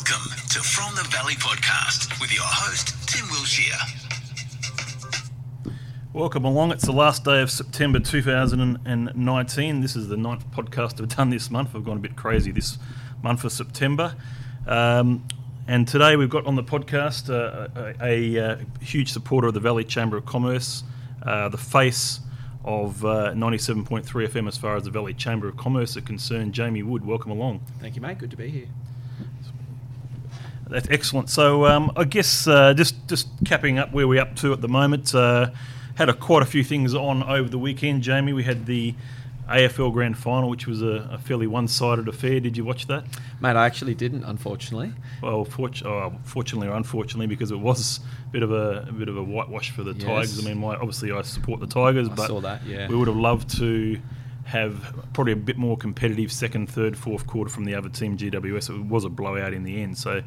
Welcome to From the Valley podcast with your host, Tim Wilshire. Welcome along. It's the last day of September 2019. This is the ninth podcast I've done this month. I've gone a bit crazy this month for September. Um, and today we've got on the podcast uh, a, a, a, huge supporter of the Valley Chamber of Commerce, uh, the face of uh, 97.3 FM as far as the Valley Chamber of Commerce are concerned, Jamie Wood. Welcome along. Thank you, mate. Good to be here. That's excellent. So um, I guess uh, just just capping up where we're up to at the moment. Uh, had a, quite a few things on over the weekend, Jamie. We had the AFL Grand Final, which was a, a fairly one-sided affair. Did you watch that, mate? I actually didn't, unfortunately. Well, oh, fortunately or unfortunately, because it was a bit of a, a bit of a whitewash for the yes. Tigers. I mean, my, obviously I support the Tigers, I but saw that, yeah. we would have loved to have probably a bit more competitive second, third, fourth quarter from the other team, GWS. It was a blowout in the end. So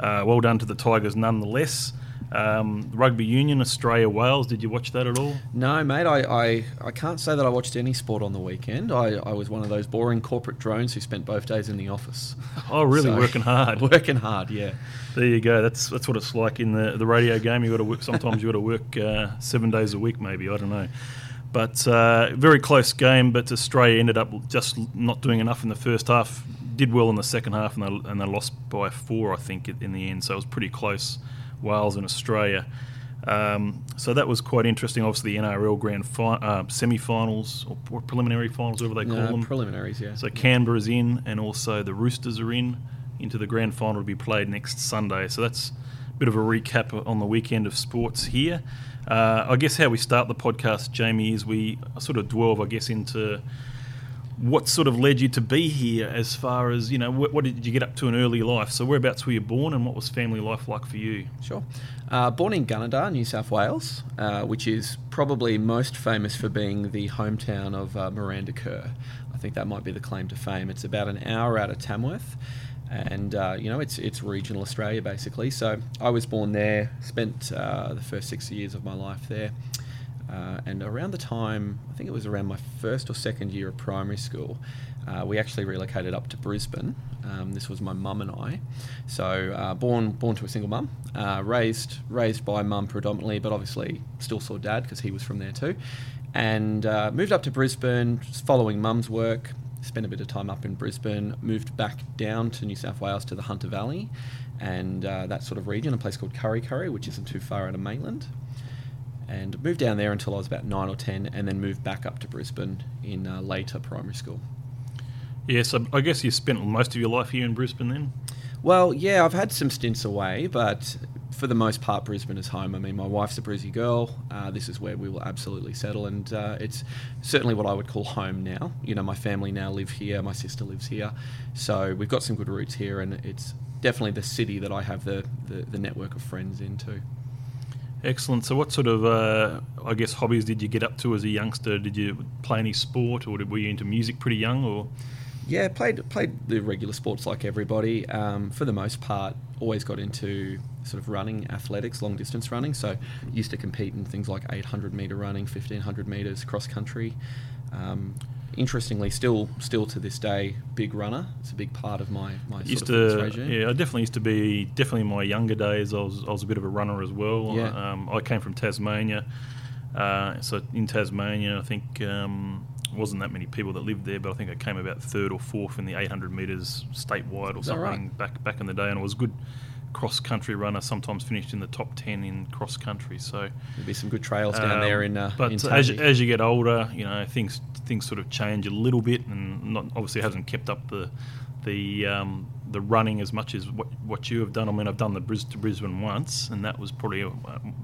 uh, well done to the Tigers nonetheless. Um, rugby union, Australia, Wales. Did you watch that at all? No, mate. I, I, I can't say that I watched any sport on the weekend. I, I was one of those boring corporate drones who spent both days in the office. Oh, really? So, working hard. Working hard, yeah. There you go. That's that's what it's like in the the radio game. You got to work. Sometimes you got to work uh, seven days a week, maybe. I don't know. But uh, very close game. But Australia ended up just not doing enough in the first half. Did well in the second half, and they, and they lost by four, I think, in the end. So it was pretty close. Wales and Australia. Um, so that was quite interesting. Obviously, the NRL Grand fi- uh, semi-finals or, preliminary finals, whatever they call them. Preliminaries, yeah. So Canberra's in, and also the Roosters are in into the grand final to be played next Sunday. So that's a bit of a recap on the weekend of sports here. Uh, I guess how we start the podcast, Jamie, is we sort of dwell, I guess, into what sort of led you to be here as far as you know what, what, did you get up to in early life? So whereabouts were you born and what was family life like for you? Sure. Uh, born in gunnedah new south wales uh, which is probably most famous for being the hometown of uh, miranda kerr. I think that might be the claim to fame. It's about an hour out of tamworth and uh, you know it's it's regional australia basically so i was born there spent uh, the first six years of my life there uh, and around the time, I think it was around my first or second year of primary school, uh, we actually relocated up to Brisbane. Um, this was my mum and I. So uh, born born to a single mum, uh, raised raised by mum predominantly, but obviously still saw dad because he was from there too. And moved up to Brisbane, following mum's work. Spent a bit of time up in Brisbane. Moved back down to New South Wales to the Hunter Valley, and uh, that sort of region, a place called Kurri Kurri, which isn't too far out of Maitland. and moved down there until I was about nine or ten, and then moved back up to Brisbane in uh, later primary school. Yeah, so I guess you spent most of your life here in Brisbane then. Well, yeah, I've had some stints away, but for the most part, Brisbane is home. I mean, my wife's a Brizzy girl. Uh, this is where we will absolutely settle, and uh, it's certainly what I would call home now. You know, my family now live here. My sister lives here, so we've got some good roots here, and it's definitely the city that I have the, the, the network of friends in too. Excellent. So, what sort of, uh, I guess, hobbies did you get up to as a youngster? Did you play any sport, or were you into music pretty young? Or yeah, played played the regular sports like everybody. Um, for the most part, always got into sort of running, athletics, long distance running. So, used to compete in things like 800 meter running, 1500 meters, cross country. Um, interestingly, still still to this day, big runner. It's a big part of my my used to regime. yeah. I definitely used to be definitely in my younger days. I was I was a bit of a runner as well. Yeah. Um, I came from Tasmania, uh, so in Tasmania, I think. Um, wasn't that many people that lived there, but I think I came about third or fourth in the 800 metres statewide or something right? back back in the day, and it was good cross country runner, sometimes finished in the top 10 in cross country. So there'll be some good trails down um, there in. Uh, but in as, as you get older, you know things things sort of change a little bit, and not obviously hasn't kept up the the um, the running as much as what what you have done. I mean, I've done the Bridge to Brisbane once, and that was probably uh,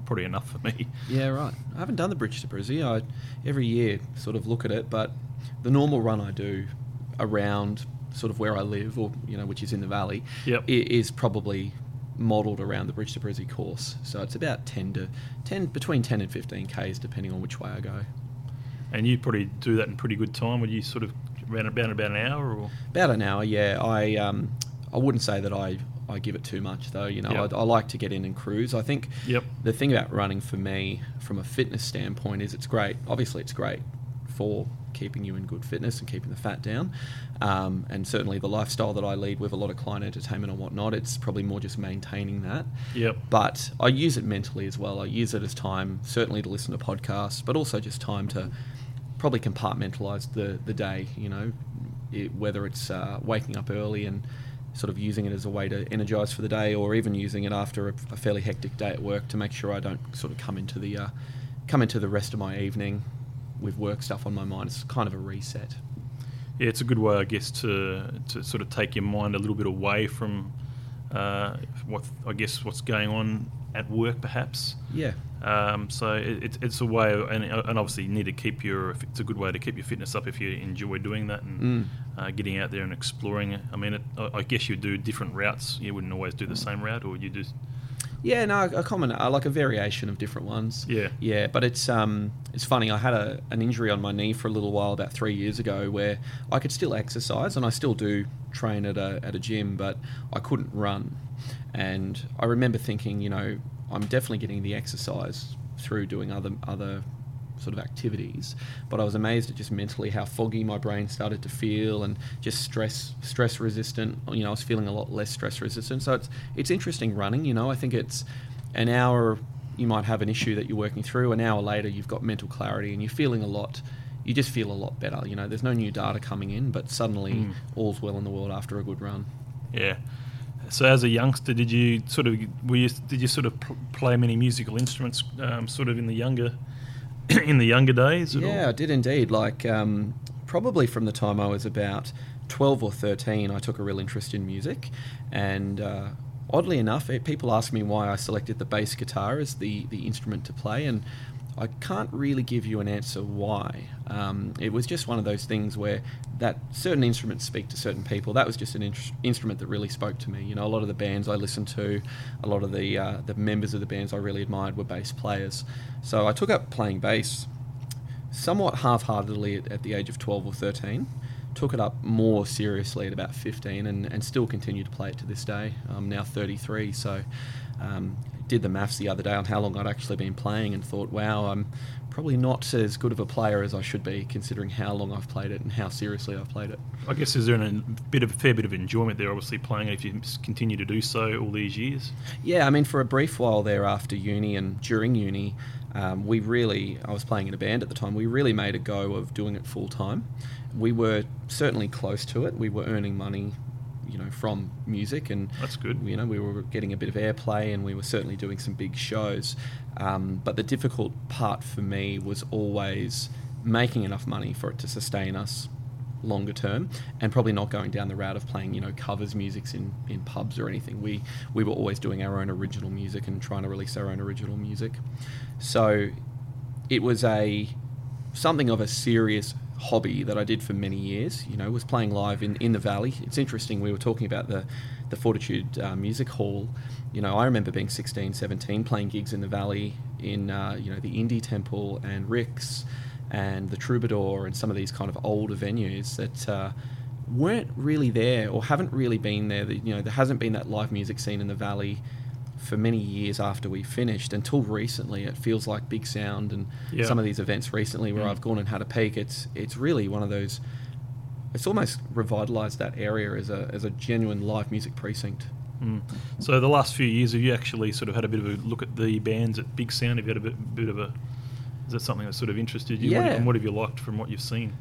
probably enough for me. Yeah, right. I haven't done the bridge to Brisbane. I every year sort of look at it, but the normal run I do around sort of where I live, or you know, which is in the valley, yep. is probably modelled around the Bridge to Brizzy course. So it's about 10 to 10 between 10 and 15 k's depending on which way I go. And you probably do that in pretty good time. Would you sort of around about about an hour or about an hour? Yeah, I um, I wouldn't say that I I give it too much though. You know, yep. I, I, like to get in and cruise. I think yep. the thing about running for me, from a fitness standpoint, is it's great. Obviously, it's great for keeping you in good fitness and keeping the fat down. Um, and certainly the lifestyle that I lead with a lot of client entertainment and whatnot, it's probably more just maintaining that. Yep. But I use it mentally as well. I use it as time, certainly to listen to podcasts, but also just time to probably compartmentalize the, the day, you know, it, whether it's uh, waking up early and sort of using it as a way to energize for the day or even using it after a, a fairly hectic day at work to make sure I don't sort of come into the uh, come into the rest of my evening with work stuff on my mind. It's kind of a reset. Yeah, it's a good way, I guess, to to sort of take your mind a little bit away from uh, what I guess what's going on at work, perhaps. Yeah. Um, so it, it's it's a way, of, and, and obviously you need to keep your. It's a good way to keep your fitness up if you enjoy doing that and Mm. uh, getting out there and exploring. I mean, it, I I guess you do different routes. You wouldn't always do the same route, or you just Yeah, no, a common, uh, like a variation of different ones. Yeah. yeah. But it's um, it's funny. I had a, an injury on my knee for a little while about three years ago, where I could still exercise, and I still do train at a at a gym, but I couldn't run. And I remember thinking, you know, I'm definitely getting the exercise through doing other other sort of activities. But I was amazed at just mentally how foggy my brain started to feel and just stress stress resistant you know I was feeling a lot less stress resistant. So it's it's interesting running you know. I think it's an hour you might have an issue that you're working through. An hour later you've got mental clarity and you're feeling a lot you just feel a lot better you know. There's no new data coming in but suddenly Mm. all's well in the world after a good run. Yeah. So as a youngster, did you sort of were you, did you sort of pl- play many musical instruments, um, sort of in the younger in the younger days? at all? Yeah, I did indeed. Like, um, probably from the time I was about 12 or 13, I took a real interest in music. And uh, oddly enough, eh, people ask me why I selected the bass guitar as the, the instrument to play. And I can't really give you an answer why. Um, it was just one of those things where that certain instruments speak to certain people. That was just an in- instrument that really spoke to me. You know, a lot of the bands I listened to, a lot of the uh, the members of the bands I really admired were bass players. So I took up playing bass somewhat half-heartedly at, at the age of 12 or 13 took it up more seriously at about 15 and, and still continue to play it to this day i'm now 33 so um, did the maths the other day on how long i'd actually been playing and thought wow i'm probably not as good of a player as i should be considering how long i've played it and how seriously i've played it I guess is there a bit of a fair bit of enjoyment there, obviously playing it if you continue to do so all these years. Yeah, I mean, for a brief while there after uni and during uni, um, we really, I was playing in a band at the time, we really made a go of doing it full time. We were certainly close to it. We were earning money, you know, from music and That's good. you know, we were getting a bit of airplay and we were certainly doing some big shows. Um, but the difficult part for me was always making enough money for it to sustain us longer term and probably not going down the route of playing you know covers musics in, in pubs or anything we we were always doing our own original music and trying to release our own original music so it was a something of a serious hobby that I did for many years. You know, was playing live in, in the valley. It's interesting. We were talking about the the Fortitude uh, Music Hall. You know, I remember being 16, 17, playing gigs in the valley in uh, you know the Indie Temple and Ric's and the Troubadour and some of these kind of older venues that. Uh, weren't really there or haven't really been there you know there hasn't been that live music scene in the valley for many years after we finished until recently it feels like big sound and Yeah. some of these events recently where Mm. I've gone and had a peek it's it's really one of those it's almost revitalized that area as a as a genuine live music precinct Mm. So the last few years, have you actually sort of had a bit of a look at the bands at Big Sound? Have you had a bit, bit of a is that something that sort of interested you? What, Yeah. and what have you liked from what you've seen?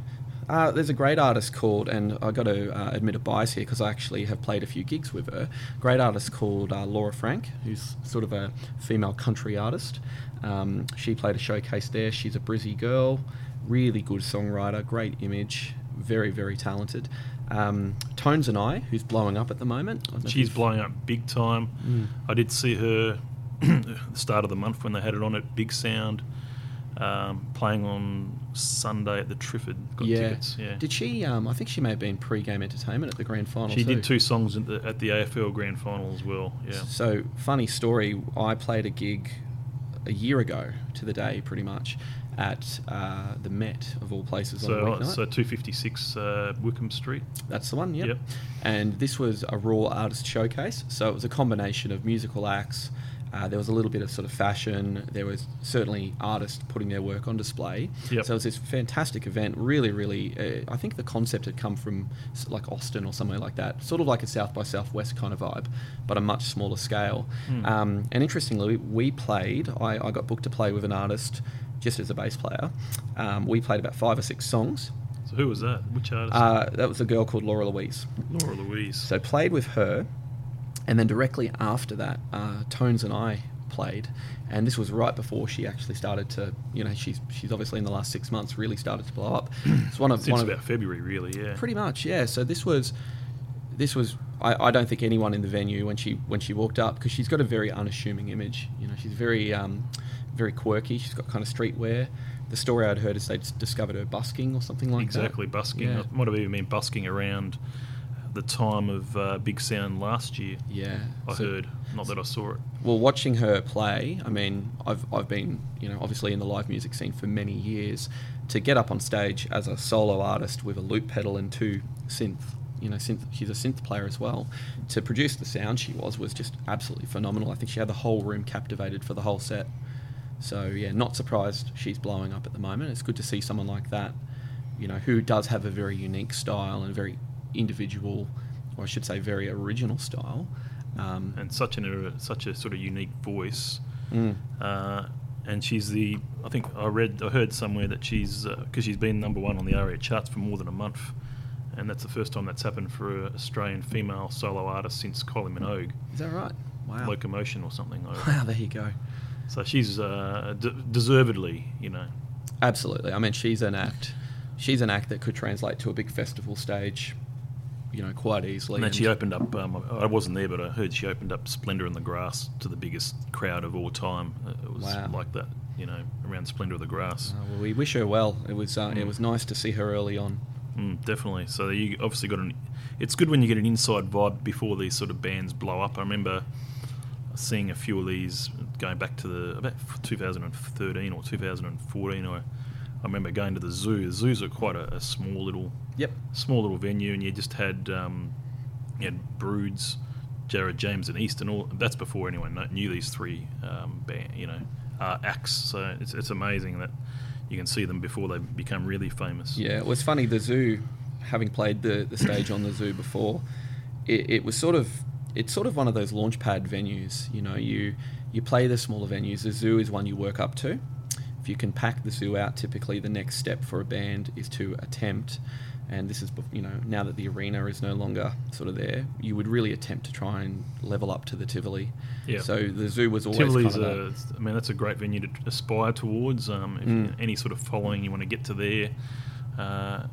Uh, there's a great artist called, and I've got to uh, admit a bias here because I actually have played a few gigs with her. Great artist called uh, Laura Frank, who's sort of a female country artist. Um, she played a showcase there. She's a Brizzy girl, really good songwriter, great image, very very talented. Um, Tones and I, who's blowing up at the moment. I don't know if She's blowing up big time. Mm. I did see her at the start of the month when they had it on at Big Sound, um, playing on Sunday at the Triffid. Got yeah. tickets. Yeah. Did she? Um, I think she may have been pre-game entertainment at the grand final. she too. did two songs at the, at the AFL Grand Final as well. Yeah. So, funny story, I played a gig a year ago to the day, pretty much, at uh, the Met, of all places, on a So, weeknight. so 256 uh, Wickham Street. That's the one, yep. Yep. And this was a Raw artist showcase, so it was a combination of musical acts Uh, there was a little bit of sort of fashion. There was certainly artists putting their work on display. Yep. So it was this fantastic event. Really, really. Uh, I think the concept had come from like Austin or somewhere like that. Sort of like a South by Southwest kind of vibe, but a much smaller scale. Um, and interestingly, we played. I, I got booked to play with an artist just as a bass player. Um, we played about five or six songs. So who was that? Which artist? Uh, that was a girl called Laura Louise. Laura Louise. So played with her, and then directly after that, uh, Tones and I played, and this was right before she actually started to, you know, she's she's obviously in the last six months really started to blow up. It's one of Since one of about February, really. Yeah. pretty much, yeah. So this was, this was. I, I don't think anyone in the venue when she when she walked up because she's got a very unassuming image. You know, she's very um, very quirky. She's got kind of streetwear. The story I'd heard is they discovered her busking or something like that. exactly busking. Yeah. It might have even been busking around the time of uh, Big Sound last year. Yeah. I So- heard. Not that I saw it. Well, watching her play, I mean, I've, I've been, you know, obviously in the live music scene for many years. To get up on stage as a solo artist with a loop pedal and two synth, you know, synth, she's a synth player as well. To produce the sound she was was just absolutely phenomenal. I think she had the whole room captivated for the whole set. So yeah, not surprised she's blowing up at the moment. It's good to see someone like that, you know, who does have a very unique style and a very individual, or I should say, very original style. Um, And such an such a sort of unique voice. mm. Uh, and she's the. I think I read. I heard somewhere that she's because she's been number one on the ARIA charts for more than a month, and that's the first time that's happened for an Australian female solo artist since Kylie Minogue, Is that right? Wow. Locomotion or something. Like. Wow, there you go. So she's uh, d- deservedly, you know. Absolutely. I mean, she's an act. She's an act that could translate to a big festival stage, you know, quite easily. And then she opened up. Um, I wasn't there, but I heard she opened up Splendour in the Grass to the biggest crowd of all time. Uh, It was Wow. like that, you know, around Splendour of the Grass. Uh, well, we wish her well. It was uh, it Mm. was nice to see her early on. Mm, definitely. So you obviously got an. It's good when you get an inside vibe before these sort of bands blow up. I remember seeing a few of these going back to the about 2013 or 2014. Or I remember going to the zoo. The zoos are quite a, a small little Yep. small little venue, and you just had um, you had Broods, Jarryd James, and East, and all. That's before anyone knew these three um, band, you know, uh, acts. So it's it's amazing that you can see them before they become really famous. Yeah, it was funny. The zoo, having played the, the stage on the zoo before, it, it was sort of it's sort of one of those launchpad venues. You know, you you play the smaller venues. The zoo is one you work up to. If you can pack the zoo out, typically the next step for a band is to attempt. And this is, you know, now that the arena is no longer sort of there, you would really attempt to try and level up to the Tivoli. Yeah. So the zoo was always Tivoli's kind of a, I mean, that's a great venue to aspire towards. Um, if Mm. any sort of following you want to get to there, uh,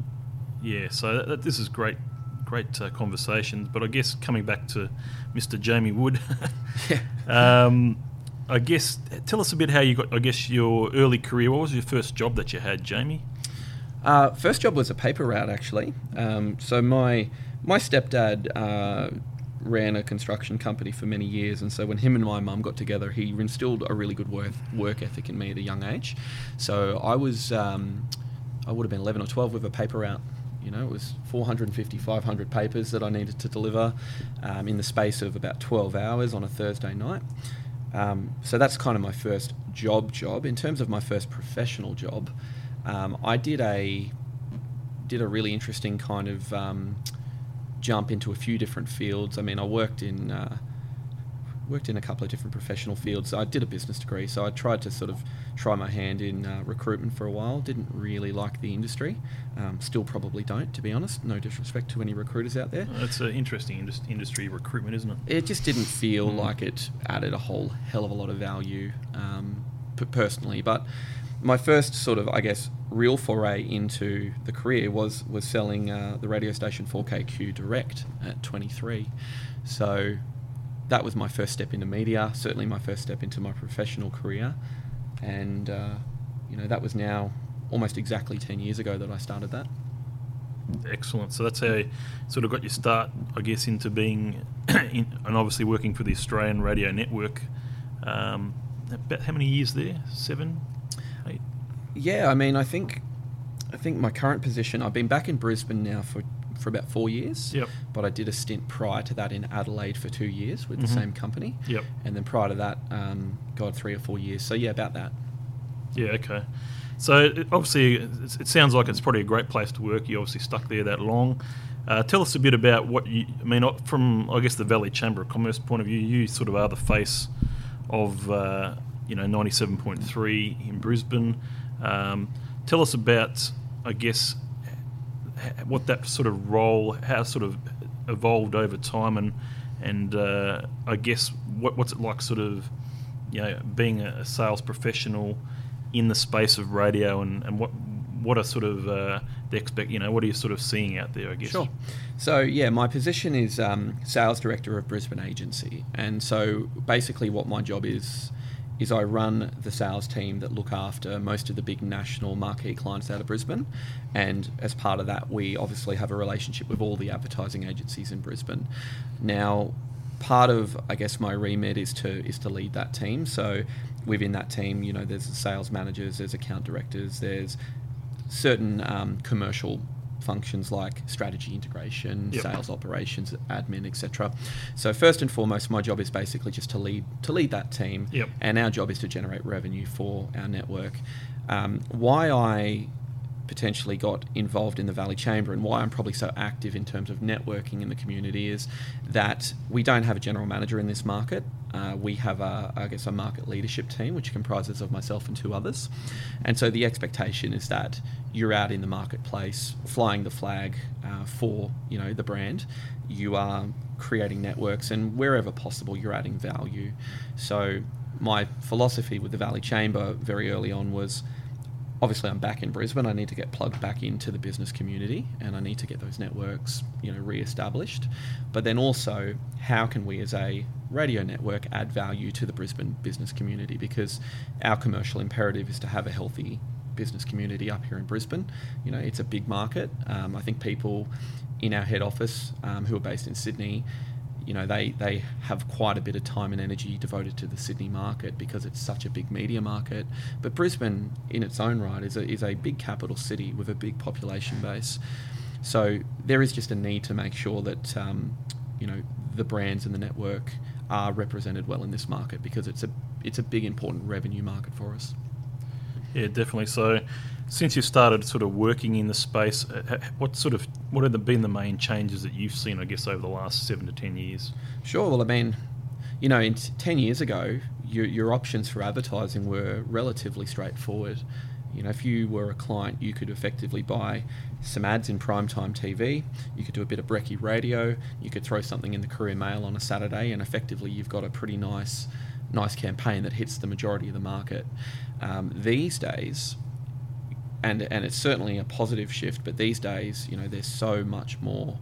yeah. So that, that, this is great, great uh, conversations. But I guess coming back to Mr. Jamie Wood, Yeah. um, I guess tell us a bit how you got. I guess your early career. What was your first job that you had, Jamie? Uh, first job was a paper route, actually. Um, so my my stepdad uh, ran a construction company for many years, and so when him and my mum got together, he instilled a really good work work ethic in me at a young age. So I was um, I would have been 11 or 12 with a paper route. You know, it was 450, 500 papers that I needed to deliver um, in the space of about 12 hours on a Thursday night. Um, so that's kind of my first job job. In terms of my first professional job, um, I did a did a really interesting kind of um, jump into a few different fields. I mean, I worked in uh, worked in a couple of different professional fields. I did a business degree, so I tried to sort of try my hand in uh, recruitment for a while. Didn't really like the industry. Um, still probably don't, to be honest. No disrespect to any recruiters out there. It's an interesting indus- industry recruitment, isn't it? It just didn't feel Mm. like it added a whole hell of a lot of value um, p- personally. But my first sort of, I guess, real foray into the career was was selling uh, the radio station 4KQ Direct at 23. So that was my first step into media. Certainly my first step into my professional career, and uh, you know that was now almost exactly 10 years ago that I started that. Excellent. So that's how you sort of got your start, I guess, into being, in, and obviously working for the Australian Radio Network. Um, about how many years there? Seven, eight. Yeah, I mean, I think, I think my current position. I've been back in Brisbane now for for about four years. Yep. But I did a stint prior to that in Adelaide for two years with Mhm. the same company. Yep. And then prior to that, um, God, three or four years. So yeah, about that. Yeah, okay. So it- obviously, it's- it sounds like it's probably a great place to work. You obviously stuck there that long. Uh, tell us a bit about what you. I mean, from I guess the Valley Chamber of Commerce point of view, you sort of are the face of uh, you know ninety seven point three in Brisbane. Um, tell us about, I guess, what that sort of role, how sort of evolved over time, and and uh, I guess what what's it like, sort of, you know, being a, sales professional in the space of radio, and, and what what are sort of uh, the expect, you know, what are you sort of seeing out there? I guess. Sure. So yeah, my position is um, sales director of Brisbane agency, and so basically what my job is is I run the sales team that look after most of the big national marquee clients out of Brisbane, and as part of that, we obviously have a relationship with all the advertising agencies in Brisbane. Now, part of I guess my remit is to is to lead that team. So within that team, you know, there's the sales managers, there's account directors, there's certain um, commercial functions like strategy integration, Yep. sales operations, admin, etc. So first and foremost, my job is basically just to lead to lead that team, Yep. and our job is to generate revenue for our network. Um, why I potentially got involved in the Valley Chamber and why I'm probably so active in terms of networking in the community is that we don't have a general manager in this market. Uh, we have, a, I guess, a market leadership team which comprises of myself and two others, and so the expectation is that you're out in the marketplace, flying the flag uh, for you know the brand. You are creating networks, and wherever possible, you're adding value. So my philosophy with the Valley Chamber very early on was obviously I'm back in Brisbane. I need to get plugged back into the business community and I need to get those networks, you know, re-established. But then also, how can we as a radio network add value to the Brisbane business community? Because our commercial imperative is to have a healthy business community up here in Brisbane. You know, it's a big market. Um, I think people in our head office um, who are based in Sydney you know they they have quite a bit of time and energy devoted to the Sydney market because it's such a big media market. But Brisbane, in its own right, is a, is a big capital city with a big population base. So there is just a need to make sure that um, you know the brands and the network are represented well in this market because it's a it's a big important revenue market for us. Yeah, definitely. So, since you started sort of working in the space, uh, what sort of what have been the main changes that you've seen? I guess over the last seven to ten years. Sure. Well, I mean, you know, in t- 10 years ago, your, your options for advertising were relatively straightforward. You know, if you were a client, you could effectively buy some ads in primetime TV, you could do a bit of brekkie radio, you could throw something in the Courier Mail on a Saturday, and effectively you've got a pretty nice, nice campaign that hits the majority of the market. Um, these days, and and it's certainly a positive shift. But these days, you know, there's so much more,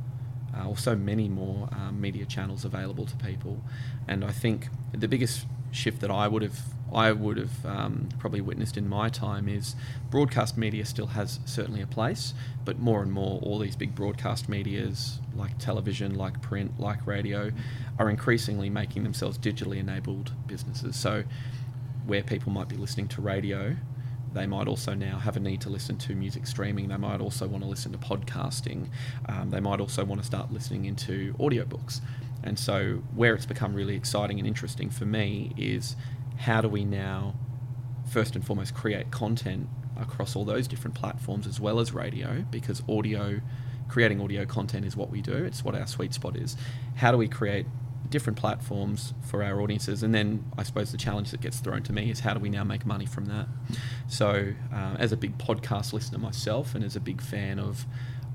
uh, or so many more um, media channels available to people, and I think the biggest shift that I would have I would have um, probably witnessed in my time is broadcast media still has certainly a place, but more and more all these big broadcast medias like television, like print, like radio, are increasingly making themselves digitally enabled businesses. So where people might be listening to radio, they might also now have a need to listen to music streaming. They might also want to listen to podcasting. Um, they might also want to start listening into audiobooks. And so, where it's become really exciting and interesting for me is how do we now, first and foremost, create content across all those different platforms as well as radio, because audio, creating audio content is what we do, it's what our sweet spot is. How do we create different platforms for our audiences. And then I suppose the challenge that gets thrown to me is how do we now make money from that? So, uh, as a big podcast listener myself, and as a big fan of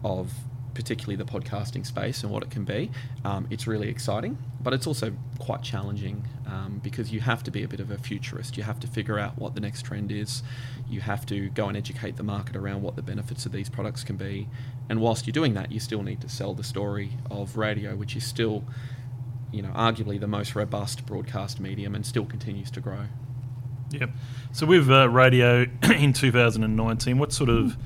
of particularly the podcasting space and what it can be, um, it's really exciting. But it's also quite challenging um, because you have to be a bit of a futurist. You have to figure out what the next trend is. You have to go and educate the market around what the benefits of these products can be. And whilst you're doing that, you still need to sell the story of radio, which is still you know, arguably the most robust broadcast medium and still continues to grow. Yep. So with uh, radio in 2019, what sort of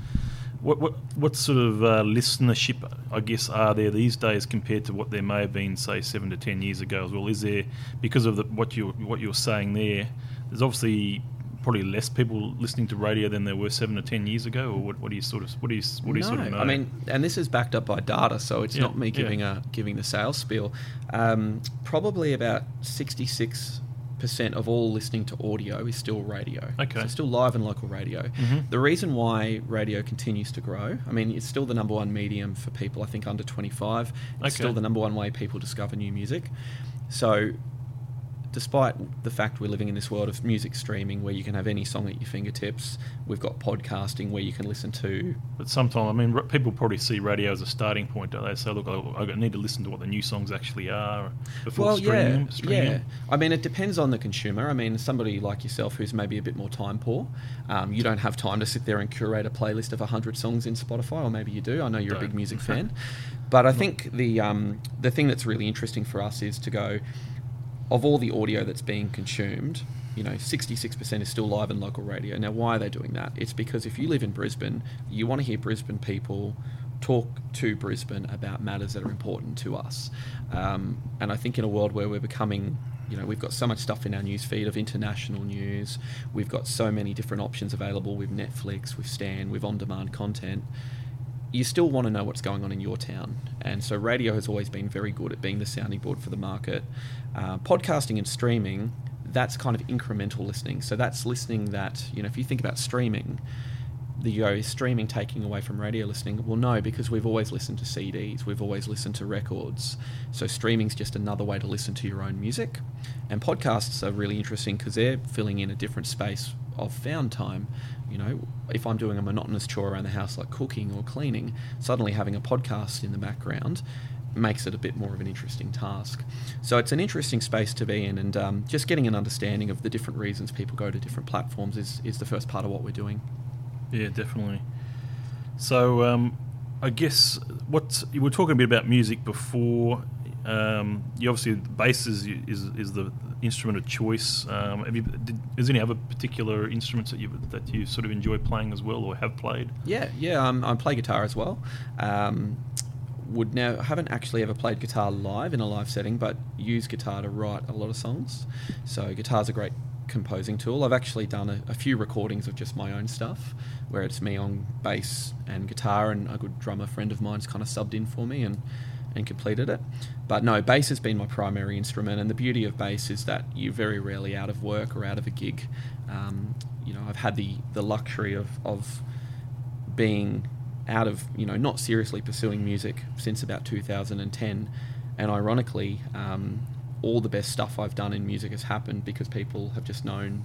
what what what sort of uh, listenership, I guess, are there these days compared to what there may have been, say, seven to ten years ago as well? Is there because of the, what you what you're saying there? There's obviously probably less people listening to radio than there were seven or ten years ago, or what, what do you sort of what do you what do you no, sort of know? I mean, and this is backed up by data, so it's Yeah, not me yeah. giving a giving the sales spiel. Um, probably about sixty six percent of all listening to audio is still radio. Okay. so still live and local radio. Mhm. The reason why radio continues to grow, I mean, it's still the number one medium for people. I think under twenty five. It's Okay. still the number one way people discover new music. So despite the fact we're living in this world of music streaming where you can have any song at your fingertips, we've got podcasting where you can listen to But sometimes, I mean, people probably see radio as a starting point, don't they? Say, look, I, I need to listen to what the new songs actually are before well, streaming yeah, them. Streaming yeah. them. I mean, it depends on the consumer. I mean, somebody like yourself who's maybe a bit more time poor, um, you don't have time to sit there and curate a playlist of hundred songs in Spotify, or maybe you do. I know you're a big music fan, but I think the um, the thing that's really interesting for us is to go of all the audio that's being consumed. You know, 66% is still live and local radio. Now, why are they doing that? It's because if you live in Brisbane, you want to hear Brisbane people talk to Brisbane about matters that are important to us. Um, and I think in a world where we're becoming, you know, we've got so much stuff in our news feed of international news, we've got so many different options available with Netflix, with Stan, with on demand content. You still want to know what's going on in your town. And so radio has always been very good at being the sounding board for the market. Uh, podcasting and streaming, that's kind of incremental listening. So that's listening that, you know, if you think about streaming, the yo is streaming taking away from radio listening? Well, no, because we've always listened to CDs, we've always listened to records. So streaming's just another way to listen to your own music. And podcasts are really interesting because they're filling in a different space of found time. You know, if I'm doing a monotonous chore around the house like cooking or cleaning, suddenly having a podcast in the background makes it a bit more of an interesting task. So it's an interesting space to be in, and um, just getting an understanding of the different reasons people go to different platforms is, is the first part of what we're doing. Yeah, definitely. So, um, I guess what you were talking a bit about music before. Um, you obviously bass is is the instrument of choice. Um, have you, did, is there any other particular instruments that you that you sort of enjoy playing as well, or have played? Yeah, yeah. Um, I play guitar as well. Um, would now haven't actually ever played guitar live in a live setting, but use guitar to write a lot of songs. So guitar's a great composing tool. I've actually done a, a few recordings of just my own stuff, where it's me on bass and guitar, and a good drummer friend of mine's kind of subbed in for me and and completed it. But no, bass has been my primary instrument, and the beauty of bass is that you're very rarely out of work or out of a gig. Um, you know, I've had the the luxury of of being out of you know not seriously pursuing music since about 2010 and ironically um, all the best stuff I've done in music has happened because people have just known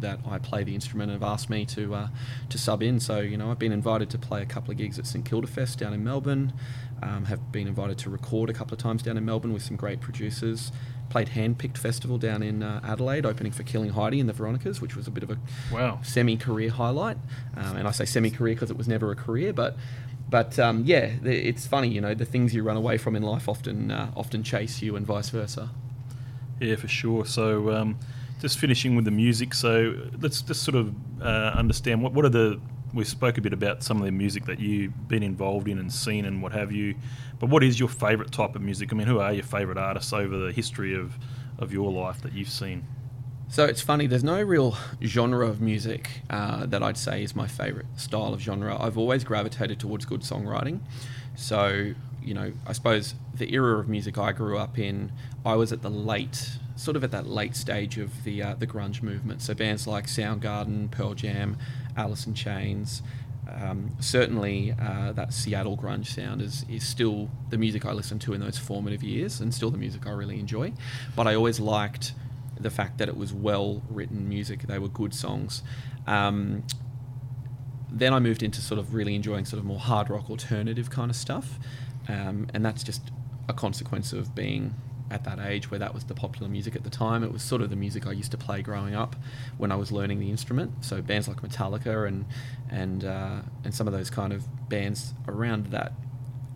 that I play the instrument and have asked me to uh, to sub in. So you know, I've been invited to play a couple of gigs at St Kilda Fest down in Melbourne. Um, have been invited to record a couple of times down in Melbourne with some great producers. Played Handpicked Festival down in uh, Adelaide, opening for Killing Heidi and the Veronicas, which was a bit of a Wow. semi-career highlight. Um, and I say semi-career because it was never a career, but but um, yeah, it's funny, you know, the things you run away from in life often uh, often chase you, and vice versa. Yeah, for sure. So, um, just finishing with the music. So, let's just sort of uh, understand what what are the. We spoke a bit about some of the music that you've been involved in and seen and what have you. But what is your favourite type of music? I mean, who are your favourite artists over the history of, of your life that you've seen? So it's funny. There's no real genre of music uh, that I'd say is my favorite style of genre. I've always gravitated towards good songwriting. So you know, I suppose the era of music I grew up in, I was at the late, sort of at that late stage of the uh, the grunge movement. So bands like Soundgarden, Pearl Jam, Alice in Chains. Um, certainly, uh, that Seattle grunge sound is, is still the music I listened to in those formative years, and still the music I really enjoy. But I always liked the fact that it was well written music; they were good songs. Um, then I moved into sort of really enjoying sort of more hard rock alternative kind of stuff, um, and that's just a consequence of being at that age where that was the popular music at the time. It was sort of the music I used to play growing up when I was learning the instrument. So bands like Metallica and and uh, and some of those kind of bands around that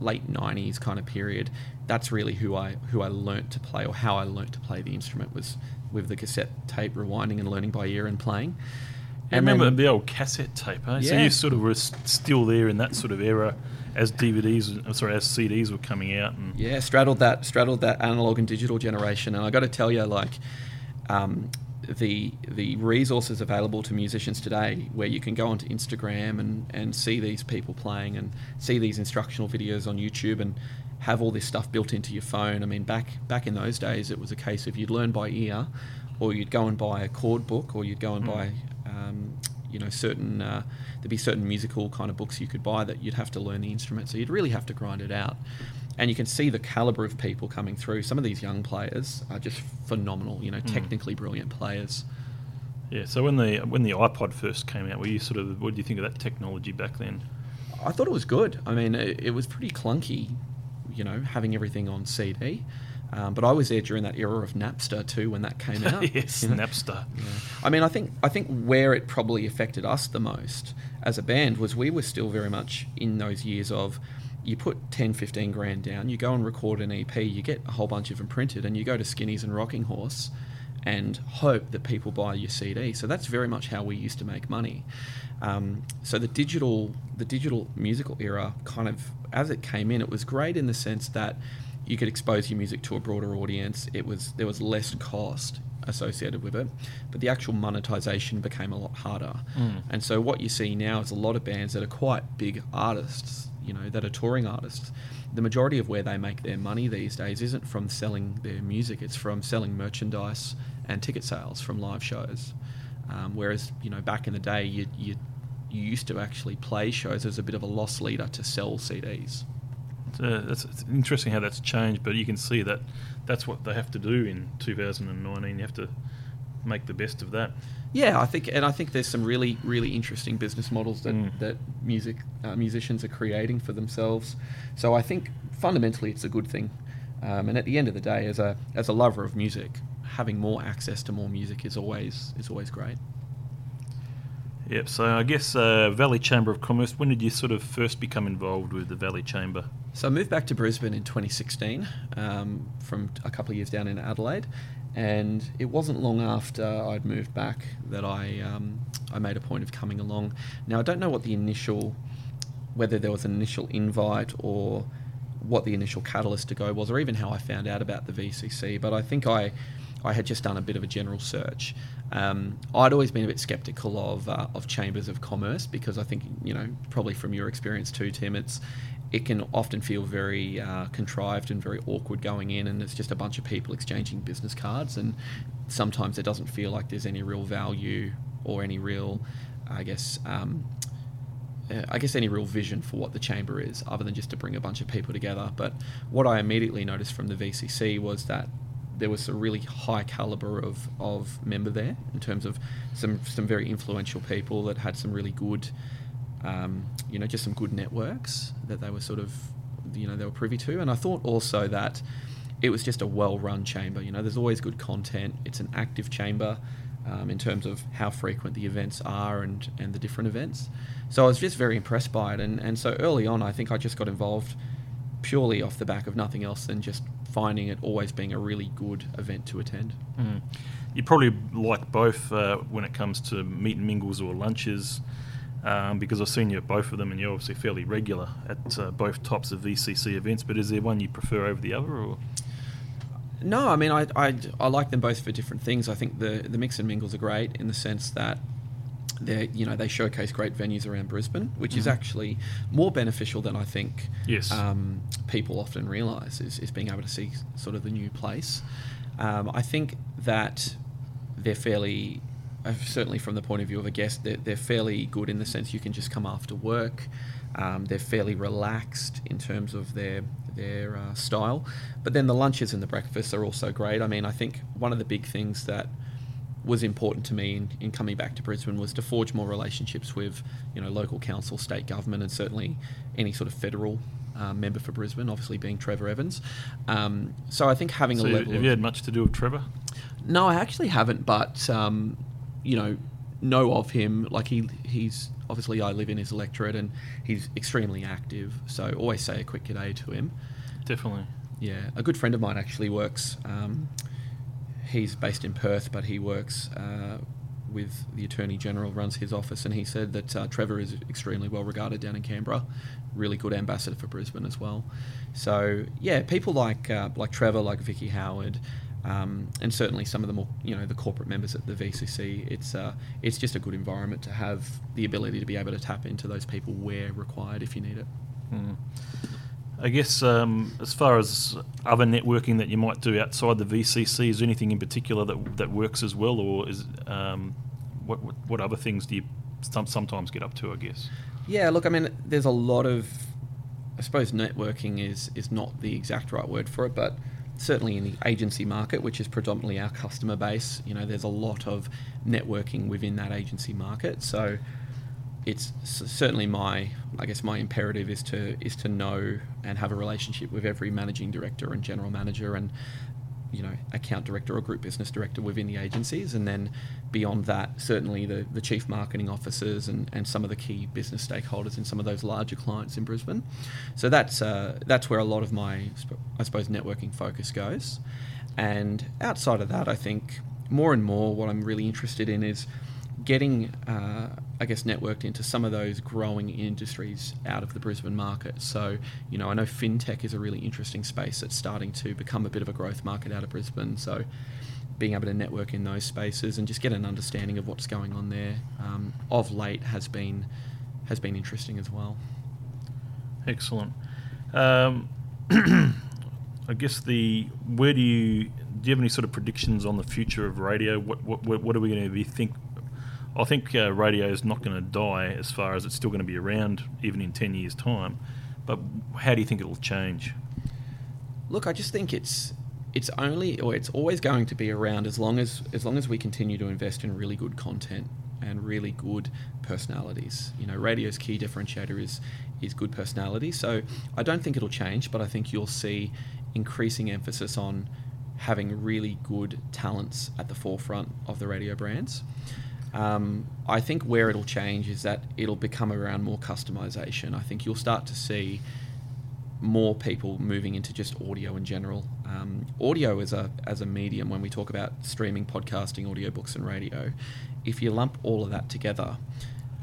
late '90s kind of period. That's really who I who I learnt to play or how I learnt to play the instrument was with the cassette tape rewinding and learning by ear and playing. I remember the old cassette tape, eh? So you sort of were still there in that sort of era as DVDs, uh, sorry, as CDs were coming out. And Yeah, straddled that straddled that analog and digital generation, and I got to tell you, like, um, the the resources available to musicians today, where you can go onto Instagram and, and see these people playing and see these instructional videos on YouTube and have all this stuff built into your phone. I mean, back back in those days, it was a case of you'd learn by ear, or you'd go and buy a chord book, or you'd go and Mm. buy, um, you know, certain uh, there'd be certain musical kind of books you could buy that you'd have to learn the instrument. So you'd really have to grind it out. And you can see the caliber of people coming through. Some of these young players are just phenomenal. You know, Mm. technically brilliant players. Yeah. So when the when the iPod first came out, were you sort of what do you think of that technology back then? I thought it was good. I mean, it, it was pretty clunky, you know, having everything on CD. Um, but I was there during that era of Napster too when that came out. yes, you know. Napster. Yeah. I mean, I think I think where it probably affected us the most as a band was we were still very much in those years of you put 10, 15 grand down, you go and record an EP, you get a whole bunch of them printed, and you go to Skinnies and Rocking Horse and hope that people buy your CD. So that's very much how we used to make money. Um, so the digital, the digital musical era, kind of as it came in, it was great in the sense that you could expose your music to a broader audience. It was there was less cost associated with it, but the actual monetization became a lot harder. Mm. And so what you see now is a lot of bands that are quite big artists, you know, that are touring artists. The majority of where they make their money these days isn't from selling their music; it's from selling merchandise and ticket sales from live shows. Um, whereas you know back in the day, you you you used to actually play shows as a bit of a loss leader to sell CDs. It's, uh, that's it's interesting how that's changed, but you can see that that's what they have to do in 2019. You have to make the best of that. Yeah, I think, and I think there's some really, really interesting business models that, Mm. that music uh, musicians are creating for themselves. So I think fundamentally it's a good thing. Um, and at the end of the day, as a as a lover of music, having more access to more music is always is always great. Yep. So I guess uh, Valley Chamber of Commerce. When did you sort of first become involved with the Valley Chamber? So I moved back to Brisbane in 2016 um, from a couple of years down in Adelaide, and it wasn't long after I'd moved back that I um, I made a point of coming along. Now I don't know what the initial, whether there was an initial invite or what the initial catalyst to go was, or even how I found out about the VCC. But I think I I had just done a bit of a general search. Um, I'd always been a bit skeptical of uh, of chambers of commerce because I think you know probably from your experience too, Tim, it's it can often feel very uh, contrived and very awkward going in, and it's just a bunch of people exchanging business cards, and sometimes it doesn't feel like there's any real value or any real, I guess. Um, uh, I guess any real vision for what the chamber is, other than just to bring a bunch of people together. But what I immediately noticed from the VCC was that there was a really high caliber of, of member there in terms of some some very influential people that had some really good, um, you know, just some good networks that they were sort of, you know, they were privy to. And I thought also that it was just a well-run chamber. You know, there's always good content. It's an active chamber um, in terms of how frequent the events are and, and the different events. So I was just very impressed by it. And, and so early on, I think I just got involved purely off the back of nothing else than just finding it always being a really good event to attend. Mm. You probably like both uh, when it comes to meet and mingles or lunches, um, because I've seen you at both of them, and you're obviously fairly regular at uh, both types of VCC events. But is there one you prefer over the other, or No, I mean, I, I, I like them both for different things. I think the, the mix and mingles are great in the sense that they you know they showcase great venues around Brisbane, which is Mhm. actually more beneficial than I think Yes. um, people often realise is, is being able to see sort of the new place. Um, I think that they're fairly, uh, certainly from the point of view of a guest, they're, they're fairly good in the sense you can just come after work. Um, they're fairly relaxed in terms of their their uh, style, but then the lunches and the breakfasts are also great. I mean, I think one of the big things that was important to me in, in coming back to Brisbane was to forge more relationships with you know local council, state government, and certainly any sort of federal um, member for Brisbane. Obviously, being Trevor Evans. Um, so I think having so a have level. you of, had much to do with Trevor? no, I actually haven't, but um, you know, know of him. Like he, he's obviously I live in his electorate, and he's extremely active. So always say a quick g'day to him. Definitely. Yeah, a good friend of mine actually works. Um, he's based in Perth, but he works uh, with the Attorney General, runs his office, and he said that uh, Trevor is extremely well regarded down in Canberra. Really good ambassador for Brisbane as well. So yeah, people like uh, like Trevor, like Vicki Howard. Um, and certainly some of the more, you know, the corporate members at the VCC, it's uh, it's just a good environment to have the ability to be able to tap into those people where required if you need it. I guess um, as far as other networking that you might do outside the VCC, is there anything in particular that that works as well, or is um, what, what what other things do you some, sometimes get up to? I guess. Yeah, look, I mean, there's a lot of, I suppose, networking is is not the exact right word for it, but certainly in the agency market, which is predominantly our customer base, you know, there's a lot of networking within that agency market. So it's certainly my, I guess, my imperative is to is to know and have a relationship with every managing director and general manager and you know account director or group business director within the agencies. And then beyond that certainly the, the chief marketing officers and, and some of the key business stakeholders in some of those larger clients in Brisbane. So that's uh, that's where a lot of my I suppose networking focus goes. And outside of that I think more and more what I'm really interested in is getting, uh, I guess, networked into some of those growing industries out of the Brisbane market. So, you know, I know fintech is a really interesting space that's starting to become a bit of a growth market out of Brisbane. So, being able to network in those spaces and just get an understanding of what's going on there um, of late has been has been interesting as well. Excellent. Um, I guess the where do you do you have any sort of predictions on the future of radio? What what what are we going to be think? I think uh, radio is not going to die as far as it's still going to be around even in ten years' time. But how do you think it'll change? Look, I just think it's it's only or it's always going to be around as long as as long as we continue to invest in really good content and really good personalities. You know, radio's key differentiator is is good personality. So I don't think it'll change, but I think you'll see increasing emphasis on having really good talents at the forefront of the radio brands. Um, I think where it'll change is that it'll become around more customization. I think you'll start to see more people moving into just audio in general. Um, audio as a as a medium, when we talk about streaming, podcasting, audiobooks, and radio, if you lump all of that together,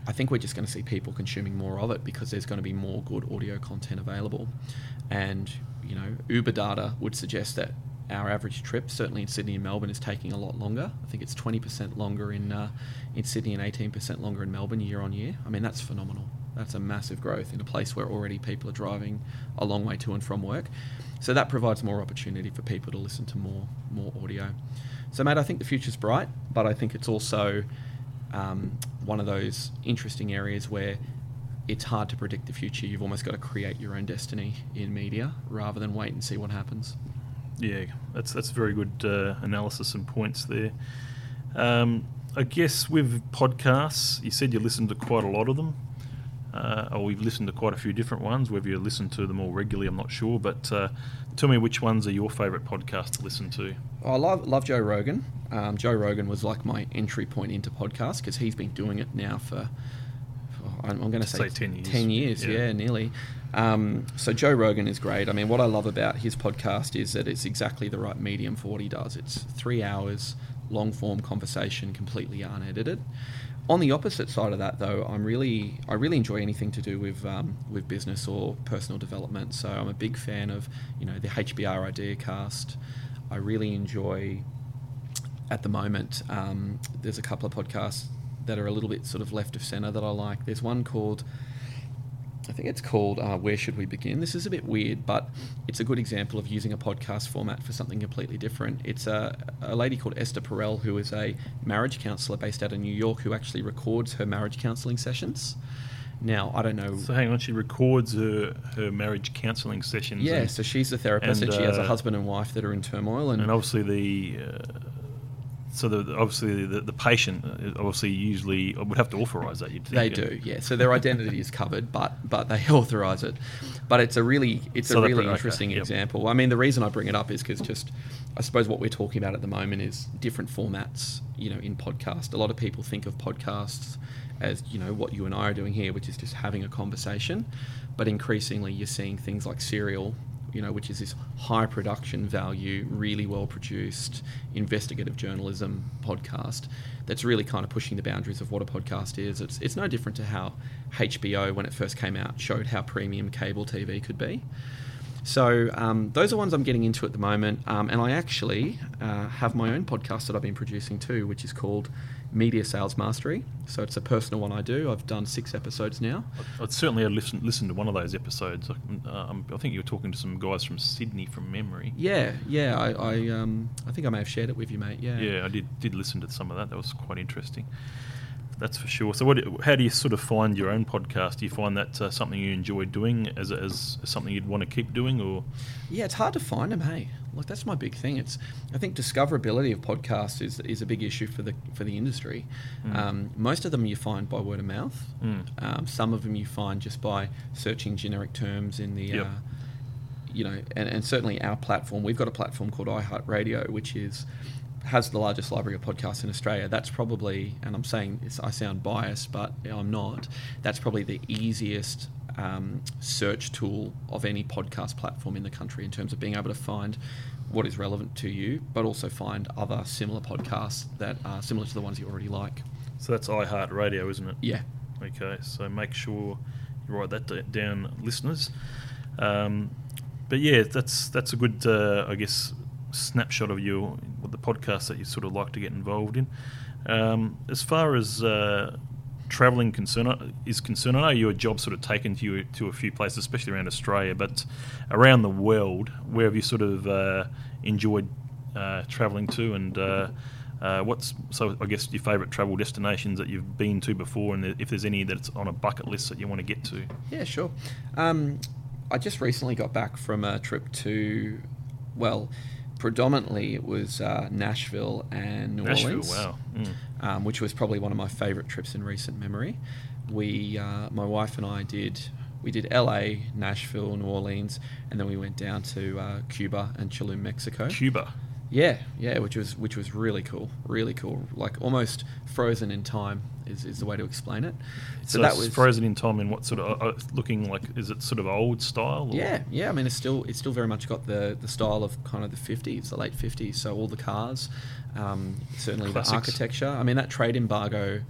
I think we're just going to see people consuming more of it because there's going to be more good audio content available. And you know, Uber data would suggest that our average trip, certainly in Sydney and Melbourne, is taking a lot longer. I think it's 20% longer in uh, in Sydney and 18% longer in Melbourne year on year. I mean, that's phenomenal. That's a massive growth in a place where already people are driving a long way to and from work. So that provides more opportunity for people to listen to more more audio. So, mate, I think the future's bright, but I think it's also um, one of those interesting areas where it's hard to predict the future. You've almost got to create your own destiny in media rather than wait and see what happens. Yeah, that's that's very good uh, analysis and points there. Um, I guess with podcasts, you said you listened to quite a lot of them. Uh, or we've listened to quite a few different ones. Whether you listen to them all regularly, I'm not sure. But uh, tell me which ones are your favourite podcasts to listen to. I love love Joe Rogan. Um, Joe Rogan was like my entry point into podcasts because he's been doing it now for oh, I'm, I'm going to say, Say 10 years. Ten years, Yeah. yeah, nearly. Um, so Joe Rogan is great. I mean, what I love about his podcast is that it's exactly the right medium for what he does. It's three hours, long form conversation, completely unedited. On the opposite side of that, though, I'm really I really enjoy anything to do with um, with business or personal development. So I'm a big fan of you know the HBR Idea Cast. I really enjoy at the moment. Um, there's a couple of podcasts that are a little bit sort of left of center that I like. There's one called, I think it's called uh, Where Should We Begin? This is a bit weird, but it's a good example of using a podcast format for something completely different. It's a, a lady called Esther Perel, who is a marriage counselor based out of New York, who actually records her marriage counseling sessions. Now, I don't know. So hang on, she records her, her marriage counselling sessions. Yeah, and, so she's a therapist, and, and, she has a uh, husband and wife that are in turmoil, and, and obviously the. Uh, so the, obviously the, the patient uh, obviously usually would have to authorise that. You'd think. They do, yeah. So their identity is covered, but but they authorise it. But it's a really it's So a really okay, interesting yep. example. I mean, the reason I bring it up is because just I suppose what we're talking about at the moment is different formats. You know, in podcast, a lot of people think of podcasts as you know what you and I are doing here, which is just having a conversation. But increasingly, you're seeing things like Serial. You know, which is this high production value, really well produced investigative journalism podcast that's really kind of pushing the boundaries of what a podcast is. It's, it's no different to how HBO, when it first came out, showed how premium cable TV could be. So um, those are ones I'm getting into at the moment, um, and I actually uh, have my own podcast that I've been producing too, which is called Media Sales Mastery. So it's a personal one I do. I've done six episodes now. I'd certainly listen listen to one of those episodes. I, um, I think you were talking to some guys from Sydney from memory. Yeah, yeah. I I, um, I think I may have shared it with you, mate. Yeah. Yeah, I did did listen to some of that. That was quite interesting. That's for sure. So, what? How do you sort of find your own podcast? Do you find that uh, something you enjoy doing as, as, as something you'd want to keep doing, or? Yeah, it's hard to find them. Hey, look, that's my big thing. It's I think discoverability of podcasts is, is a big issue for the for the industry. Mm. Um, most of them you find by word of mouth. Mm. Um, some of them you find just by searching generic terms in the. Yep. Uh, you know, and, and certainly our platform. We've got a platform called iHeartRadio, which is has the largest library of podcasts in Australia. That's probably, and I'm saying this, I sound biased, but I'm not. That's probably the easiest um, search tool of any podcast platform in the country in terms of being able to find what is relevant to you, but also find other similar podcasts that are similar to the ones you already like. So that's iHeartRadio, isn't it? Yeah. Okay, so make sure you write that down, listeners. Um, but yeah, that's that's a good, uh, I guess, snapshot of you what the podcast that you sort of like to get involved in. Um, as far as uh, traveling concern is concerned, I know your job sort of taken to you to a few places, especially around Australia, but around the world, where have you sort of uh, enjoyed uh, traveling to, and uh, uh, what's so I guess your favourite travel destinations that you've been to before, and if there's any that's on a bucket list that you want to get to? Yeah, sure. Um, I just recently got back from a trip to, well, predominantly it was uh, Nashville and New Nashville, Orleans, wow. Mm. um, which was probably one of my favourite trips in recent memory. We, uh, my wife and I did. We did LA, Nashville, New Orleans, and then we went down to uh, Cuba and Tulum, Mexico. Cuba. Yeah, yeah, which was which was really cool, really cool. Like almost frozen in time is, is the way to explain it. So, that was frozen in time in what sort of uh, looking like? Is it sort of old style? Or? Yeah, yeah. I mean, it's still it's still very much got the the style of kind of the fifties, the late fifties. So all the cars, um, certainly Classics. the architecture. I mean, that trade embargo,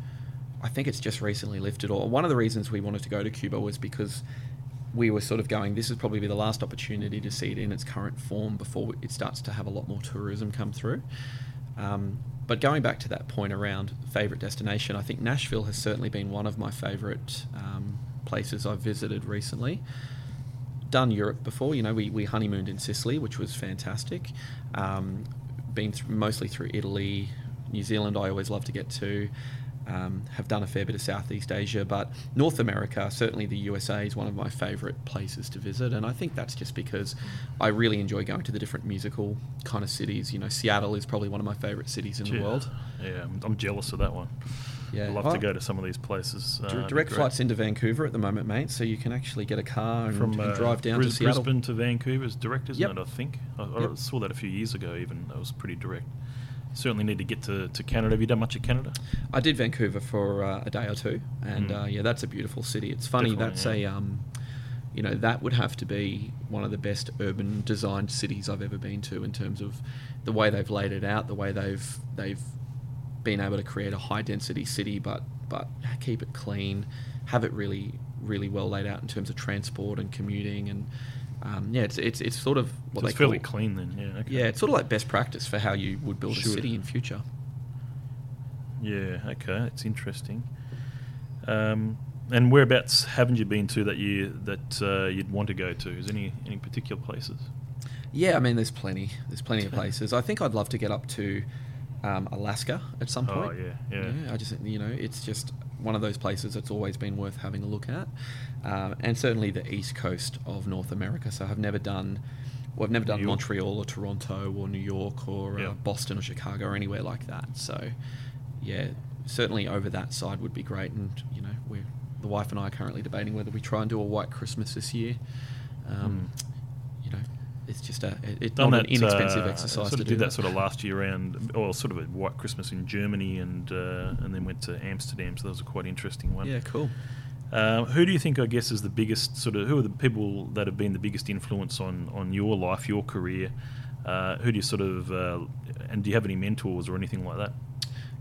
I think it's just recently lifted. Or one of the reasons we wanted to go to Cuba was because we were sort of going. This is probably be the last opportunity to see it in its current form before it starts to have a lot more tourism come through. Um, but going back to that point around favorite destination, I think Nashville has certainly been one of my favorite um, places I've visited recently. Done Europe before, you know, we, we honeymooned in Sicily, which was fantastic. Um, been th- mostly through Italy, New Zealand. I always love to get to. Um, have done a fair bit of Southeast Asia, but North America, certainly the USA, is one of my favourite places to visit, and I think that's just because I really enjoy going to the different musical kind of cities. You know, Seattle is probably one of my favourite cities in Gee, the world. Yeah, I'm, I'm jealous of that one. Yeah, I'd love Oh, to go to some of these places. Uh, dir- it'd be direct flights into Vancouver at the moment, mate, so you can actually get a car and, from and uh, drive down Bris- to Seattle. Brisbane to Vancouver is direct, isn't Yep. it? I think I, I Yep. saw that a few years ago. Even that was pretty direct. Certainly need to get to, to Canada. Have you done much of Canada? I did Vancouver for uh, a day or two, and Mm. uh, yeah, that's a beautiful city. It's funny. Definitely, that's yeah. a, um, you know, that would have to be one of the best urban designed cities I've ever been to in terms of the way they've laid it out, the way they've they've been able to create a high density city, but but keep it clean, have it really really well laid out in terms of transport and commuting, and um, yeah, it's it's it's sort of what So they it's fairly call clean then. Yeah. Okay. yeah, it's sort of like best practice for how you would build Sure. a city in future. Yeah. Okay. It's interesting. Um, and whereabouts haven't you been to that you that uh, you'd want to go to? Is there any any particular places? Yeah, I mean, there's plenty. There's plenty of places. I think I'd love to get up to um, Alaska at some point. Oh, point. yeah, yeah. I just, you know, it's just one of those places that's always been worth having a look at, um, and certainly the east coast of North America. So I've never done, well, I've never done Montreal or Toronto or New York or Yeah. uh, Boston or Chicago or anywhere like that. So, yeah, certainly over that side would be great. And you know, we, the wife and I are currently debating whether we try and do a white Christmas this year. Um, know, it's just a it's. Not that an inexpensive uh, exercise Sort to of do did that sort of last year around, or sort of a white Christmas in Germany, and uh, and then went to Amsterdam. So that was a quite interesting one. Yeah, cool. Uh, who do you think, I guess, is the biggest sort of who are the people that have been the biggest influence on on your life, your career? Uh, who do you sort of uh, and do you have any mentors or anything like that?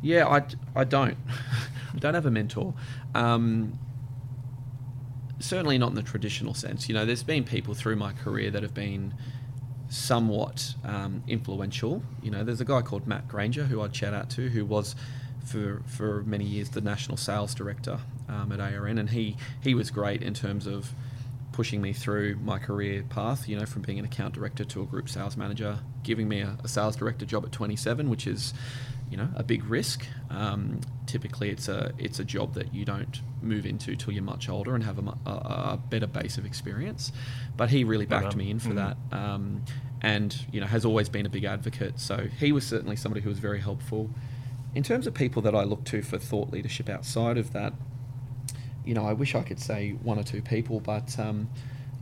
Yeah, I, I don't. I don't have a mentor. Um, certainly not in the traditional sense. You know, there's been people through my career that have been somewhat um, influential. You know, there's a guy called Matt Granger who I'd shout out to, who was for for many years the national sales director um, at ARN, and he he was great in terms of pushing me through my career path. You know, from being an account director to a group sales manager, giving me a, a sales director job at 27, which is you know a big risk. Um, typically, it's a it's a job that you don't move into till you're much older and have a, a, a better base of experience. But he really backed me in for Mhm. that, um, and you know has always been a big advocate. So he was certainly somebody who was very helpful. In terms of people that I look to for thought leadership outside of that, you know, I wish I could say one or two people, but um,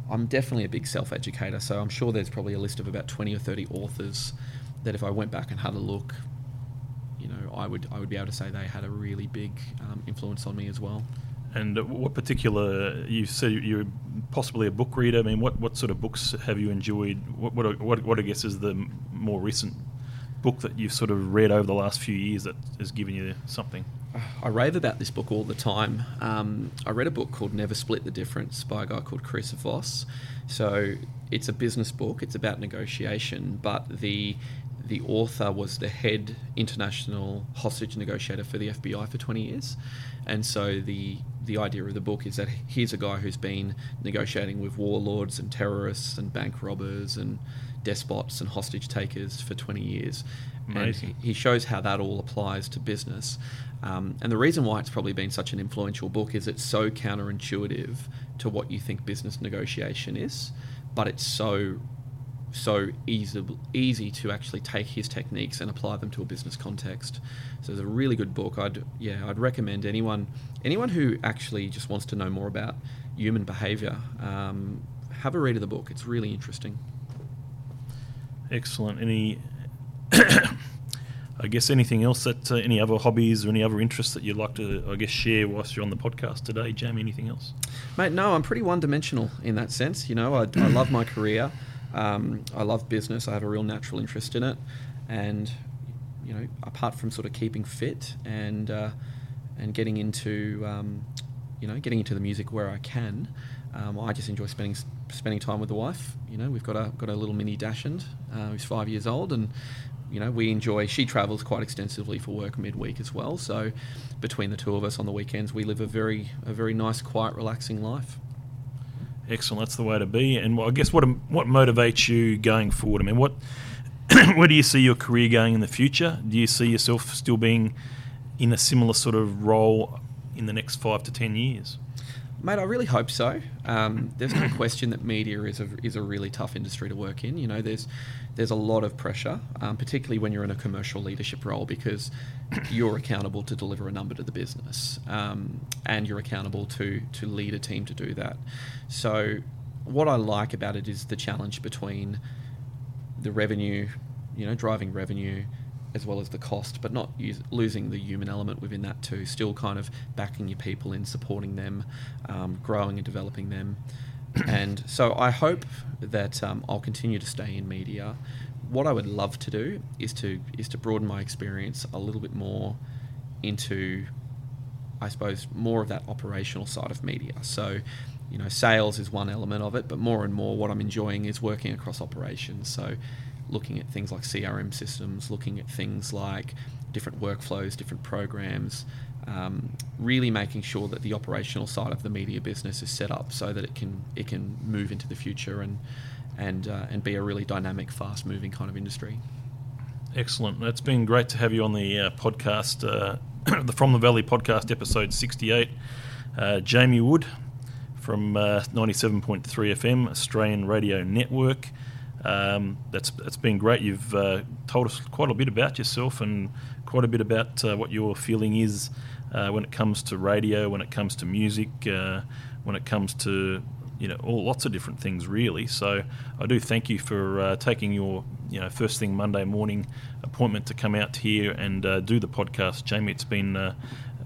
I'm definitely a big self educator. So I'm sure there's probably a list of about 20 or 30 authors that if I went back and had a look, I would I would be able to say they had a really big um, influence on me as well. And uh, what particular? You said you're possibly a book reader. I mean, what, what sort of books have you enjoyed? What what, what, what I guess is the more recent book that you've sort of read over the last few years that has given you something? I rave about this book all the time. Um, I read a book called Never Split the Difference by a guy called Chris Voss. So it's a business book. It's about negotiation, but the the author was the head international hostage negotiator for the FBI for 20 years, and so the the idea of the book is that here's a guy who's been negotiating with warlords and terrorists and bank robbers and despots and hostage takers for 20 years. Amazing. And he shows how that all applies to business. Um, and the reason why it's probably been such an influential book is it's so counterintuitive to what you think business negotiation is, but it's so so easy easy to actually take his techniques and apply them to a business context. So it's a really good book. I'd yeah I'd recommend anyone anyone who actually just wants to know more about human behaviour. Um, have a read of the book. It's really interesting. Excellent. Any? I guess anything else that uh, any other hobbies or any other interests that you'd like to, I guess, share whilst you're on the podcast today, Jamie? Anything else? Mate, no, I'm pretty one-dimensional in that sense. You know, I, I love my career. Um, I love business. I have a real natural interest in it, and you know, apart from sort of keeping fit and uh, and getting into um, you know getting into the music where I can, um, I just enjoy spending spending time with the wife. You know, we've got a got a little mini Dachshund uh, who's five years old, and you know we enjoy. She travels quite extensively for work midweek as well. So between the two of us on the weekends, we live a very a very nice, quiet, relaxing life. Excellent. That's the way to be. And I guess what what motivates you going forward? I mean, what where do you see your career going in the future? Do you see yourself still being in a similar sort of role in the next five to ten years? Mate, I really hope so. Um, there's no question that media is a is a really tough industry to work in. You know, there's there's a lot of pressure, um, particularly when you're in a commercial leadership role, because you're accountable to deliver a number to the business, um, and you're accountable to to lead a team to do that. So, what I like about it is the challenge between the revenue, you know, driving revenue, as well as the cost, but not use, losing the human element within that too. Still kind of backing your people in, supporting them, um, growing and developing them. and so I hope that um, I'll continue to stay in media. What I would love to do is to is to broaden my experience a little bit more into, I suppose, more of that operational side of media. So, you know, sales is one element of it, but more and more what I'm enjoying is working across operations. So, looking at things like CRM systems, looking at things like different workflows, different programs, um, really making sure that the operational side of the media business is set up so that it can it can move into the future and and uh, and be a really dynamic, fast-moving kind of industry. Excellent. It's been great to have you on the uh, podcast, uh, the From the Valley podcast, episode 68. Uh, Jamie Wood from uh, 97.3 FM, Australian Radio Network. Um, that's that's been great. You've uh, told us quite a bit about yourself and quite a bit about uh, what your feeling is uh, when it comes to radio, when it comes to music, uh, when it comes to you know all lots of different things really. So I do thank you for uh, taking your you know first thing Monday morning appointment to come out here and do the podcast, Jamie. It's been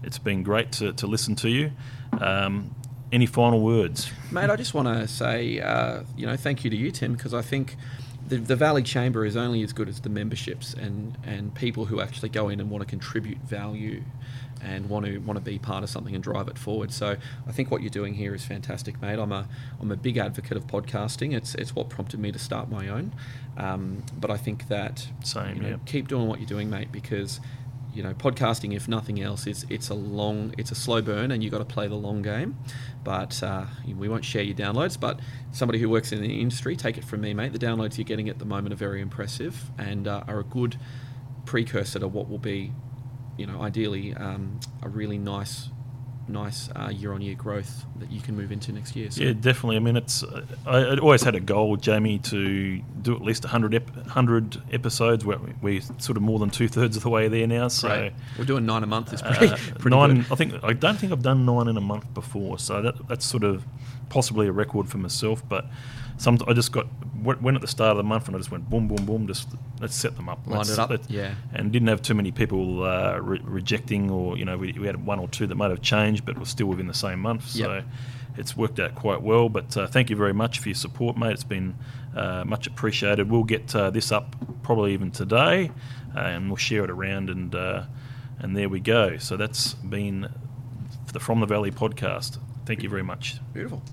it's been great to, to listen to you. Um, any final words? Mate, I just want to say, uh, you know, thank you to you, Tim, because I think the, the Valley Chamber is only as good as the memberships and, and people who actually go in and want to contribute value and want to want to be part of something and drive it forward. So I think what you're doing here is fantastic, mate. I'm a I'm a big advocate of podcasting. It's it's what prompted me to start my own. Um, but I think that Same, you know, yeah. keep doing what you're doing, mate, because you know podcasting, if nothing else, is it's a long, it's a slow burn, and you've got to play the long game. But uh, we won't share your downloads. But somebody who works in the industry, take it from me, mate. The downloads you're getting at the moment are very impressive and uh, are a good precursor to what will be, you know, ideally um, a really nice, nice uh, year-on-year growth that you can move into next year. So Yeah, definitely. I mean, it's uh, I, I always had a goal, Jamie, to do at least 100, ep- 100 episodes. We're, we're sort of more than two thirds of the way there now. So Great. we're doing nine a month. Is pretty, uh, pretty nine. good. I think I don't think I've done nine in a month before. So that that's sort of possibly a record for myself. But some I just got went went at the start of the month and I just went boom, boom, boom. Just let's set them up. Lined it up, let's- yeah. And didn't have too many people uh, re- rejecting, or you know, we, we had one or two that might have changed, but were still within the same month. So. Yep. It's worked out quite well, but uh, thank you very much for your support, mate. It's been uh, much appreciated. We'll get uh, this up probably even today, uh, and we'll share it around, and uh, and there we go. So that's been the From the Valley podcast. Thank you very much. Beautiful.